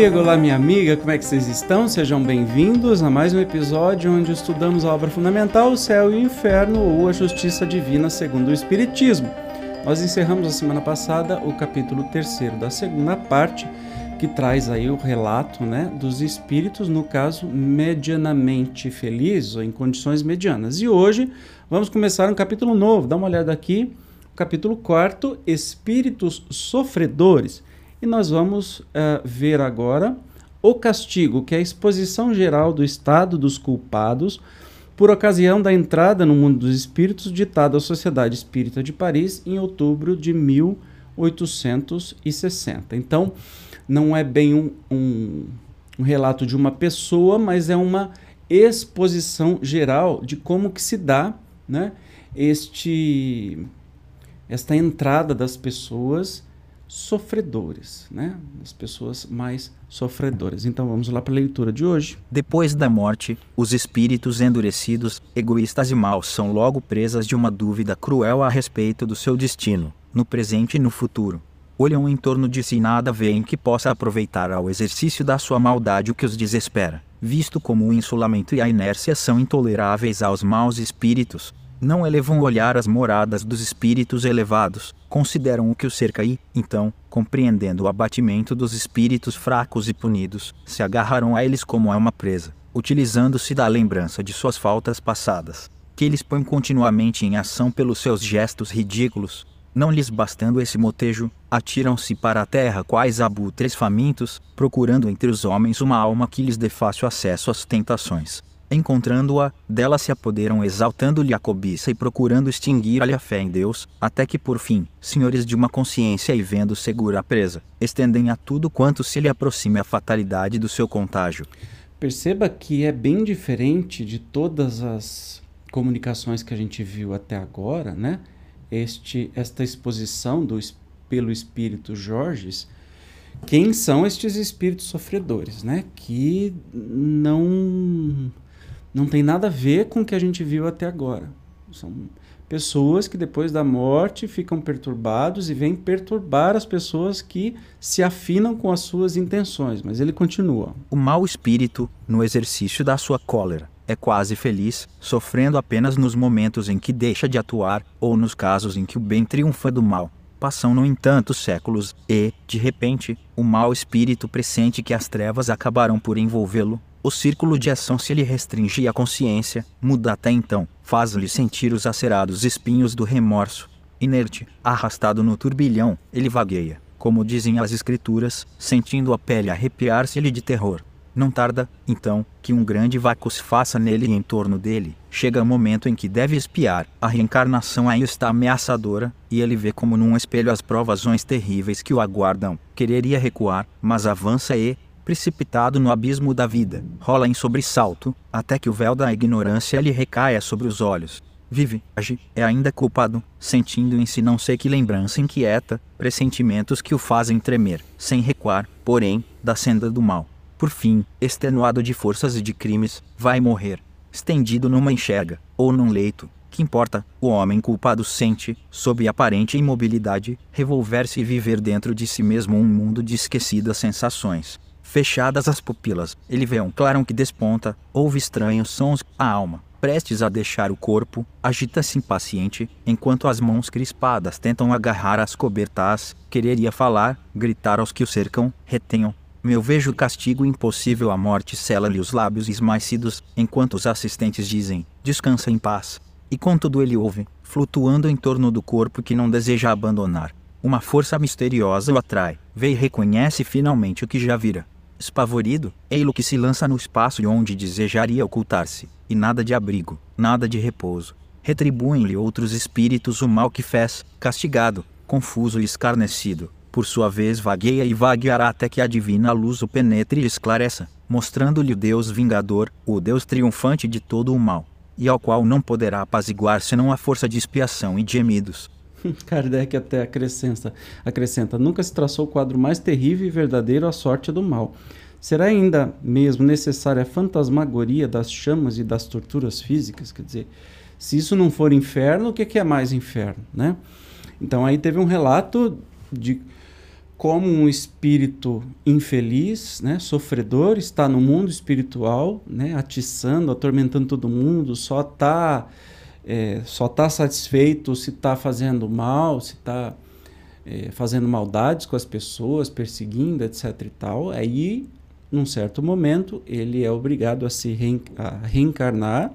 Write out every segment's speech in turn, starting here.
amigo, olá minha amiga, como é que vocês estão? Sejam bem-vindos a mais um episódio onde estudamos a obra fundamental, o céu e o inferno ou a justiça divina segundo o Espiritismo. Nós encerramos a semana passada o capítulo terceiro da segunda parte, que traz aí o relato né, dos espíritos, no caso, medianamente felizes ou em condições medianas. E hoje vamos começar um capítulo novo, dá uma olhada aqui, capítulo quarto, Espíritos Sofredores. E nós vamos uh, ver agora o castigo, que é a exposição geral do estado dos culpados por ocasião da entrada no mundo dos espíritos ditada à Sociedade Espírita de Paris em outubro de 1860. Então, não é bem um, um, um relato de uma pessoa, mas é uma exposição geral de como que se dá né, este, esta entrada das pessoas sofredores, né? As pessoas mais sofredoras. Então vamos lá para a leitura de hoje. Depois da morte, os espíritos endurecidos, egoístas e maus são logo presas de uma dúvida cruel a respeito do seu destino, no presente e no futuro. Olham em torno de si e nada veem que possa aproveitar ao exercício da sua maldade o que os desespera. Visto como o insulamento e a inércia são intoleráveis aos maus espíritos, não elevam o olhar às moradas dos espíritos elevados, consideram o que o cerca e, então, compreendendo o abatimento dos espíritos fracos e punidos, se agarrarão a eles como a uma presa, utilizando-se da lembrança de suas faltas passadas, que eles põem continuamente em ação pelos seus gestos ridículos. Não lhes bastando esse motejo, atiram-se para a terra quais abutres famintos, procurando entre os homens uma alma que lhes dê fácil acesso às tentações Encontrando-a, dela se apoderam exaltando-lhe a cobiça e procurando extinguir-lhe a fé em Deus, até que por fim, senhores de uma consciência e vendo segura a presa, estendem a tudo quanto se lhe aproxime a fatalidade do seu contágio. Perceba que é bem diferente de todas as comunicações que a gente viu até agora, né? Este, esta exposição do, pelo espírito Jorges, quem são estes espíritos sofredores, né? Que não não tem nada a ver com o que a gente viu até agora. São pessoas que depois da morte ficam perturbados e vêm perturbar as pessoas que se afinam com as suas intenções. Mas ele continua. O mau espírito, no exercício da sua cólera, é quase feliz, sofrendo apenas nos momentos em que deixa de atuar ou nos casos em que o bem triunfa do mal. Passam, no entanto, séculos e, de repente, o mau espírito pressente que as trevas acabarão por envolvê-lo o círculo de ação se lhe restringe à consciência, muda até então, faz-lhe sentir os acerados espinhos do remorso. Inerte, arrastado no turbilhão, ele vagueia, como dizem as escrituras, sentindo a pele arrepiar-se-lhe de terror. Não tarda, então, que um grande vácuo se faça nele e em torno dele. Chega o momento em que deve espiar. A reencarnação aí está ameaçadora, e ele vê como num espelho as provações terríveis que o aguardam. Quereria recuar, mas avança e, precipitado no abismo da vida, rola em sobressalto, até que o véu da ignorância lhe recaia sobre os olhos. Vive, age, é ainda culpado, sentindo em si não sei que lembrança inquieta, pressentimentos que o fazem tremer, sem recuar, porém, da senda do mal. Por fim, extenuado de forças e de crimes, vai morrer, estendido numa enxerga, ou num leito, que importa, o homem culpado sente, sob aparente imobilidade, revolver-se e viver dentro de si mesmo um mundo de esquecidas sensações. Fechadas as pupilas, ele vê um clarão que desponta, ouve estranhos sons, a alma, prestes a deixar o corpo, agita-se impaciente, enquanto as mãos crispadas tentam agarrar as cobertas, quereria falar, gritar aos que o cercam, retenham. Meu vejo castigo impossível a morte cela-lhe os lábios esmaecidos, enquanto os assistentes dizem, descansa em paz. E contudo ele ouve, flutuando em torno do corpo que não deseja abandonar. Uma força misteriosa o atrai, vê e reconhece finalmente o que já vira. Espavorido, ei-lo que se lança no espaço de onde desejaria ocultar-se, e nada de abrigo, nada de repouso. Retribuem-lhe outros espíritos o mal que fez, castigado, confuso e escarnecido. Por sua vez vagueia e vagueará até que a divina luz o penetre e esclareça, mostrando-lhe o Deus vingador, o Deus triunfante de todo o mal, e ao qual não poderá apaziguar senão a força de expiação e gemidos. Kardec até acrescenta, acrescenta: nunca se traçou o quadro mais terrível e verdadeiro à sorte do mal. Será ainda mesmo necessária a fantasmagoria das chamas e das torturas físicas? Quer dizer, se isso não for inferno, o que é mais inferno, né? Então aí teve um relato de como um espírito infeliz, né, sofredor, está no mundo espiritual, né, atiçando, atormentando todo mundo, só está é, só tá satisfeito se está fazendo mal, se está é, fazendo maldades com as pessoas, perseguindo, etc. e tal. Aí, num certo momento, ele é obrigado a se reen a reencarnar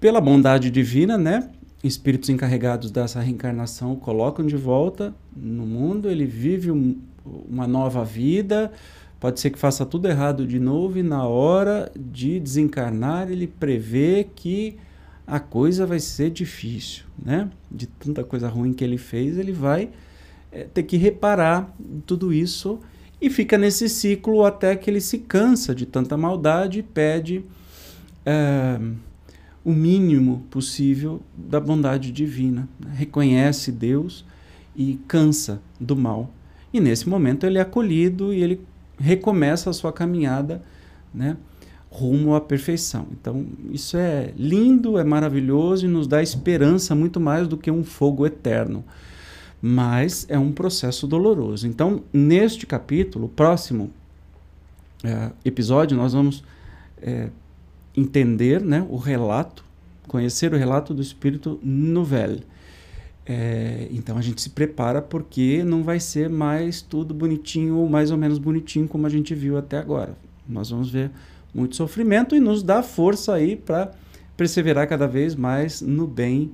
pela bondade divina, né? espíritos encarregados dessa reencarnação o colocam de volta no mundo, ele vive um, uma nova vida, pode ser que faça tudo errado de novo, e na hora de desencarnar, ele prevê que a coisa vai ser difícil, né? De tanta coisa ruim que ele fez, ele vai é, ter que reparar tudo isso e fica nesse ciclo até que ele se cansa de tanta maldade e pede. É, o mínimo possível da bondade divina. Né? Reconhece Deus e cansa do mal. E nesse momento ele é acolhido e ele recomeça a sua caminhada né, rumo à perfeição. Então, isso é lindo, é maravilhoso e nos dá esperança muito mais do que um fogo eterno. Mas é um processo doloroso. Então, neste capítulo, próximo é, episódio, nós vamos é, entender né, o relato, conhecer o relato do Espírito Novel. É, então a gente se prepara porque não vai ser mais tudo bonitinho ou mais ou menos bonitinho como a gente viu até agora. Nós vamos ver muito sofrimento e nos dá força aí para perseverar cada vez mais no bem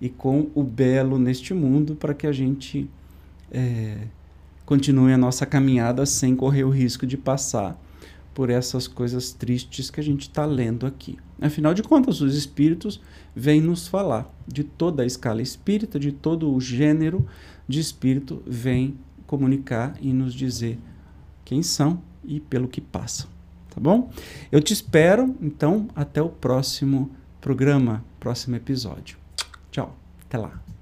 e com o belo neste mundo para que a gente é, continue a nossa caminhada sem correr o risco de passar por essas coisas tristes que a gente está lendo aqui. Afinal de contas, os espíritos vêm nos falar de toda a escala espírita, de todo o gênero de espírito, vêm comunicar e nos dizer quem são e pelo que passam. Tá bom? Eu te espero, então, até o próximo programa, próximo episódio. Tchau, até lá.